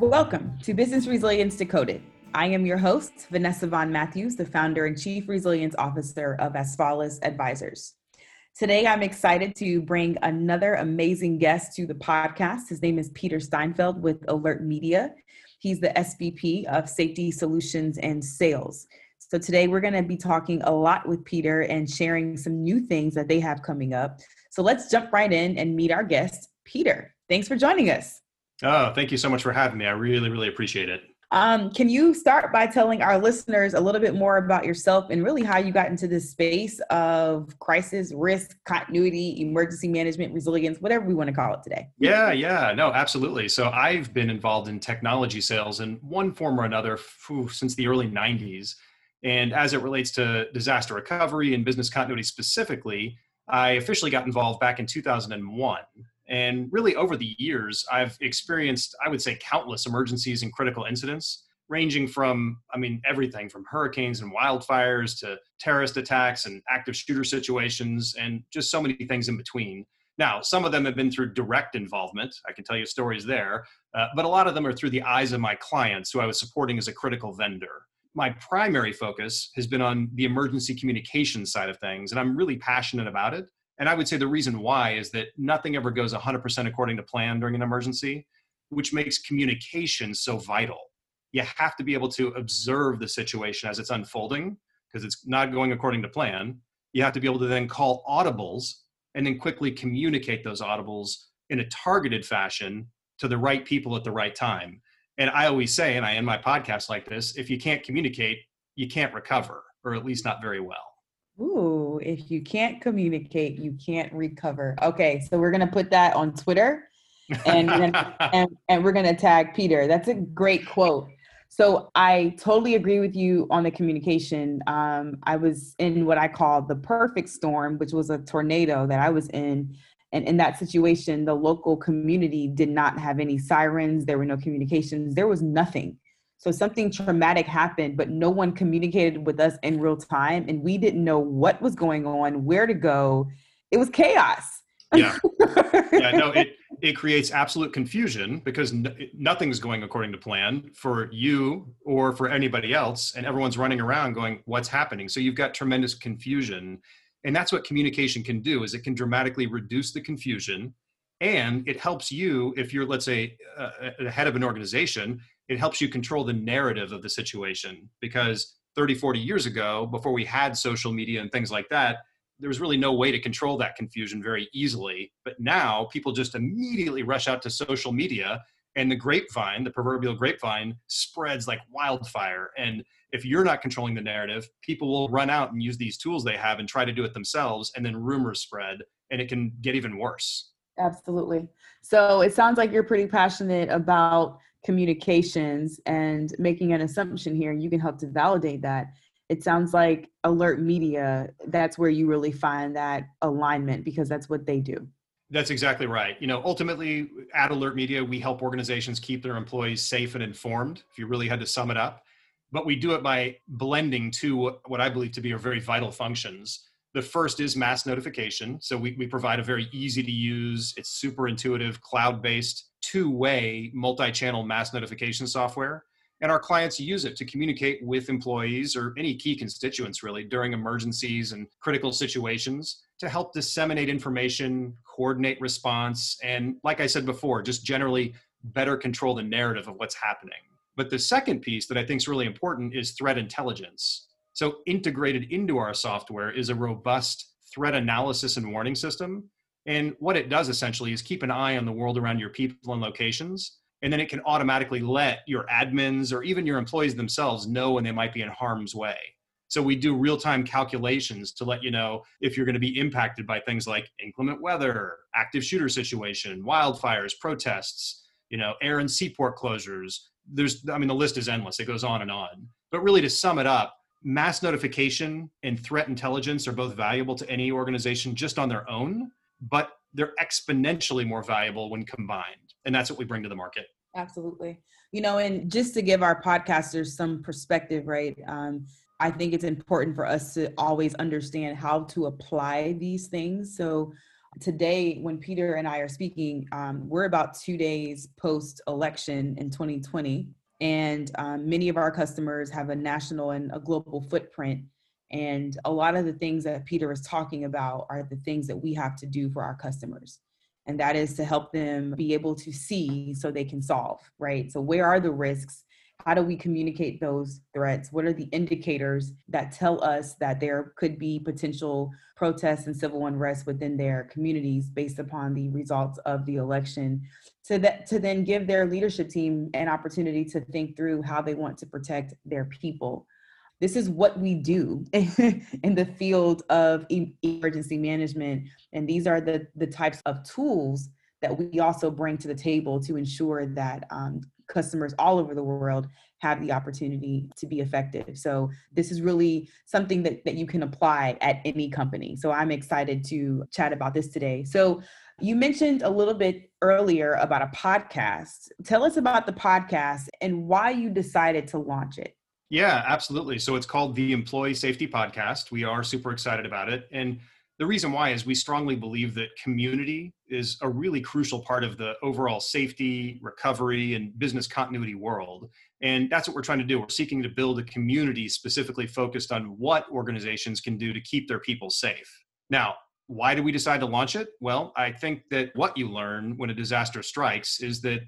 Welcome to Business Resilience Decoded. I am your host, Vanessa Von Matthews, the founder and chief resilience officer of Asfalis Advisors. Today, I'm excited to bring another amazing guest to the podcast. His name is Peter Steinfeld with AlertMedia. He's the SVP of Safety Solutions and Sales. So, today we're going to be talking a lot with Peter and sharing some new things that they have coming up. So, let's jump right in and meet our guest, Peter. Thanks for joining us. Oh, thank you so much for having me. I really, really appreciate it. Um, can you start by telling our listeners a little bit more about yourself and really how you got into this space of crisis, risk, continuity, emergency management, resilience, whatever we want to call it today? Yeah, yeah, no, absolutely. So I've been involved in technology sales in one form or another since the early 90s. And as it relates to disaster recovery and business continuity specifically, I officially got involved back in 2001. And really, over the years, I've experienced, I would say, countless emergencies and critical incidents, ranging from, I mean, everything from hurricanes and wildfires to terrorist attacks and active shooter situations, and just so many things in between. Now, some of them have been through direct involvement. I can tell you stories there, uh, but a lot of them are through the eyes of my clients who I was supporting as a critical vendor. My primary focus has been on the emergency communication side of things, and I'm really passionate about it and I would say the reason why is that nothing ever goes 100% according to plan during an emergency, which makes communication so vital. You have to be able to observe the situation as it's unfolding because it's not going according to plan. You have to be able to then call audibles and then quickly communicate those audibles in a targeted fashion to the right people at the right time. And I always say, and I end my podcast like this if you can't communicate, you can't recover, or at least not very well. Ooh, if you can't communicate, you can't recover. Okay, so we're gonna put that on Twitter, and and, and we're gonna tag Peter. That's a great quote. So I totally agree with you on the communication. Um, I was in what I call the perfect storm, which was a tornado that I was in. And in that situation, the local community did not have any sirens. There were no communications. There was nothing. So something traumatic happened, but no one communicated with us in real time, and we didn't know what was going on, where to go. It was chaos. yeah, yeah. No, it it creates absolute confusion because nothing's going according to plan for you or for anybody else, and everyone's running around going, "What's happening?" So you've got tremendous confusion, and that's what communication can do. Is it can dramatically reduce the confusion, and it helps you if you're, let's say, uh, uh head of an organization it helps you control the narrative of the situation because 30 40 years ago before we had social media and things like that there was really no way to control that confusion very easily but now people just immediately rush out to social media and the grapevine the proverbial grapevine spreads like wildfire and if you're not controlling the narrative people will run out and use these tools they have and try to do it themselves and then rumors spread and it can get even worse. Absolutely. So it sounds like you're pretty passionate about communications and making an assumption here you can help to validate that. It sounds like AlertMedia that's where you really find that alignment because that's what they do. That's exactly right. You know ultimately at AlertMedia we help organizations keep their employees safe and informed if you really had to sum it up but we do it by blending two what i believe to be are very vital functions the first is mass notification so we, we provide a very easy to use it's super intuitive cloud based two way multi channel mass notification software. And our clients use it to communicate with employees or any key constituents really during emergencies and critical situations to help disseminate information, coordinate response, and like I said before, just generally better control the narrative of what's happening. But the second piece that I think is really important is threat intelligence. So, integrated into our software is a robust threat analysis and warning system and what it does essentially is keep an eye on the world around your people and locations. And then it can automatically let your admins or even your employees themselves know when they might be in harm's way. So we do real time calculations to let you know if you're going to be impacted by things like inclement weather, active shooter situation, wildfires, protests, you know, air and seaport closures. There's, I mean, the list is endless. It goes on and on. But really, to sum it up, mass notification and threat intelligence are both valuable to any organization just on their own but they're exponentially more valuable when combined. And that's what we bring to the market. Absolutely. You know, and just to give our podcasters some perspective, right? Um, I think it's important for us to always understand how to apply these things. So today, when Peter and I are speaking, um, we're about two days post election in 2020. And um, many of our customers have a national and a global footprint. And a lot of the things that Peter is talking about are the things that we have to do for our customers. And that is to help them be able to see so they can solve, right? So, where are the risks? How do we communicate those threats? What are the indicators that tell us that there could be potential protests and civil unrest within their communities based upon the results of the election? To, that, to then give their leadership team an opportunity to think through how they want to protect their people this is what we do in the field of emergency management and these are the the types of tools that we also bring to the table to ensure that um, customers all over the world have the opportunity to be effective so this is really something that, that you can apply at any company so i'm excited to chat about this today so you mentioned a little bit earlier about a podcast tell us about the podcast and why you decided to launch it yeah, absolutely. So it's called the Employee Safety Podcast. We are super excited about it. And the reason why is we strongly believe that community is a really crucial part of the overall safety, recovery, and business continuity world. And that's what we're trying to do. We're seeking to build a community specifically focused on what organizations can do to keep their people safe. Now, why did we decide to launch it? Well, I think that what you learn when a disaster strikes is that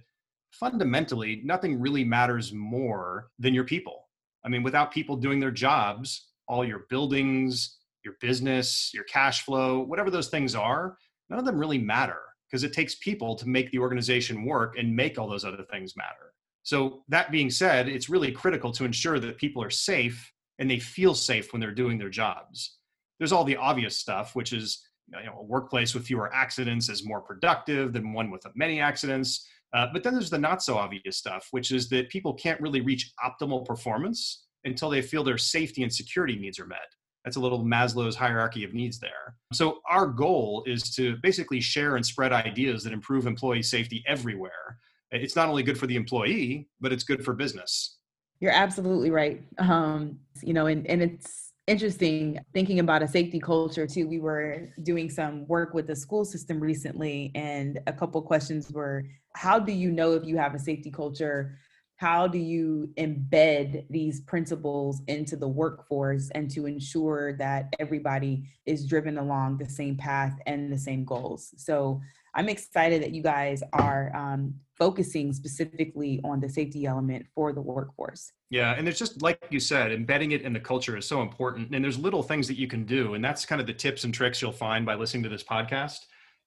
fundamentally nothing really matters more than your people I mean, without people doing their jobs, all your buildings, your business, your cash flow, whatever those things are, none of them really matter because it takes people to make the organization work and make all those other things matter. So, that being said, it's really critical to ensure that people are safe and they feel safe when they're doing their jobs. There's all the obvious stuff, which is you know, a workplace with fewer accidents is more productive than one with many accidents. Uh, but then there's the not so obvious stuff, which is that people can't really reach optimal performance until they feel their safety and security needs are met. That's a little Maslow's hierarchy of needs there. So, our goal is to basically share and spread ideas that improve employee safety everywhere. It's not only good for the employee, but it's good for business. You're absolutely right. Um, you know, and, and it's interesting thinking about a safety culture too. We were doing some work with the school system recently, and a couple questions were how do you know if you have a safety culture? How do you embed these principles into the workforce and to ensure that everybody is driven along the same path and the same goals? So I'm excited that you guys are um, focusing specifically on the safety element for the workforce. Yeah, and it's just like you said, embedding it in the culture is so important. And there's little things that you can do, and that's kind of the tips and tricks you'll find by listening to this podcast.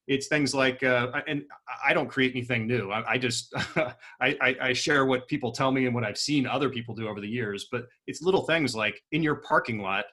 It's things like, uh, and I don't create anything new. I, I just I, I share what people tell me and what I've seen other people do over the years. But it's little things like in your parking lot,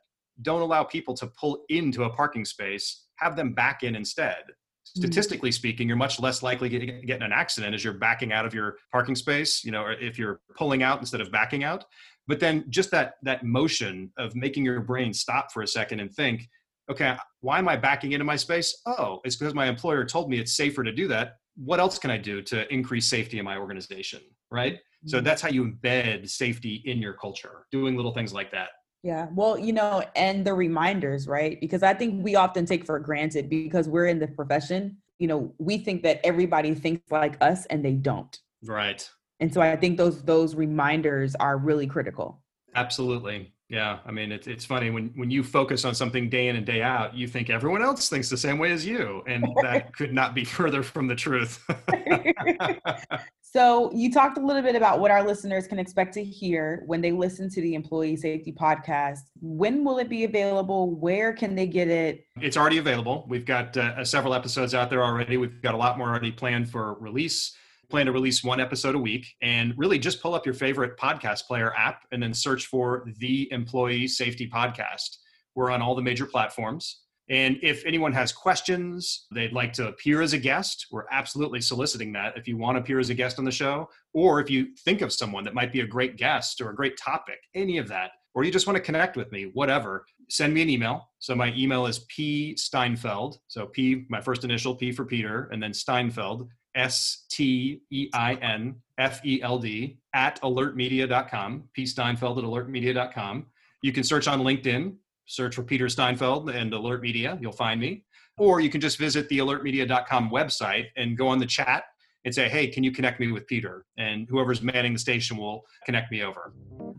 don't allow people to pull into a parking space. Have them back in instead Mm-hmm. statistically speaking you're much less likely to get in an accident as you're backing out of your parking space you know or if you're pulling out instead of backing out but then just that that motion of making your brain stop for a second and think okay why am i backing into my space oh it's because my employer told me it's safer to do that what else can i do to increase safety in my organization right so mm-hmm. that's how you embed safety in your culture doing little things like that yeah. Well, you know, and the reminders, right? Because I think we often take for granted because we're in the profession, you know, we think that everybody thinks like us and they don't. Right. And so I think those those reminders are really critical. Absolutely. Yeah. I mean, it's it's funny when when you focus on something day in and day out, you think everyone else thinks the same way as you, and that could not be further from the truth. So, you talked a little bit about what our listeners can expect to hear when they listen to the Employee Safety Podcast. When will it be available? Where can they get it? It's already available. We've got uh, several episodes out there already. We've got a lot more already planned for release. Plan to release one episode a week and really just pull up your favorite podcast player app and then search for the Employee Safety Podcast. We're on all the major platforms. And if anyone has questions, they'd like to appear as a guest, we're absolutely soliciting that. If you want to appear as a guest on the show, or if you think of someone that might be a great guest or a great topic, any of that, or you just want to connect with me, whatever, send me an email. So my email is p steinfeld. So p, my first initial, p for Peter, and then Steinfeld, S T E I N F E L D, at alertmedia.com, p steinfeld at alertmedia.com You can search on LinkedIn, search for Peter Steinfeld and AlertMedia, you'll find me. Or you can just visit the alertmedia.com website and go on the chat and say, hey, can you connect me with Peter? And whoever's manning the station will connect me over.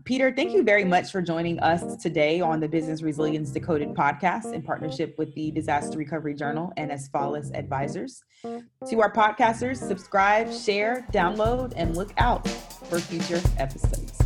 Peter, thank you very much for joining us today on the Business Resilience Decoded podcast in partnership with the Disaster Recovery Journal and Asfalis Advisors. To our podcasters, subscribe, share, download, and look out for future episodes.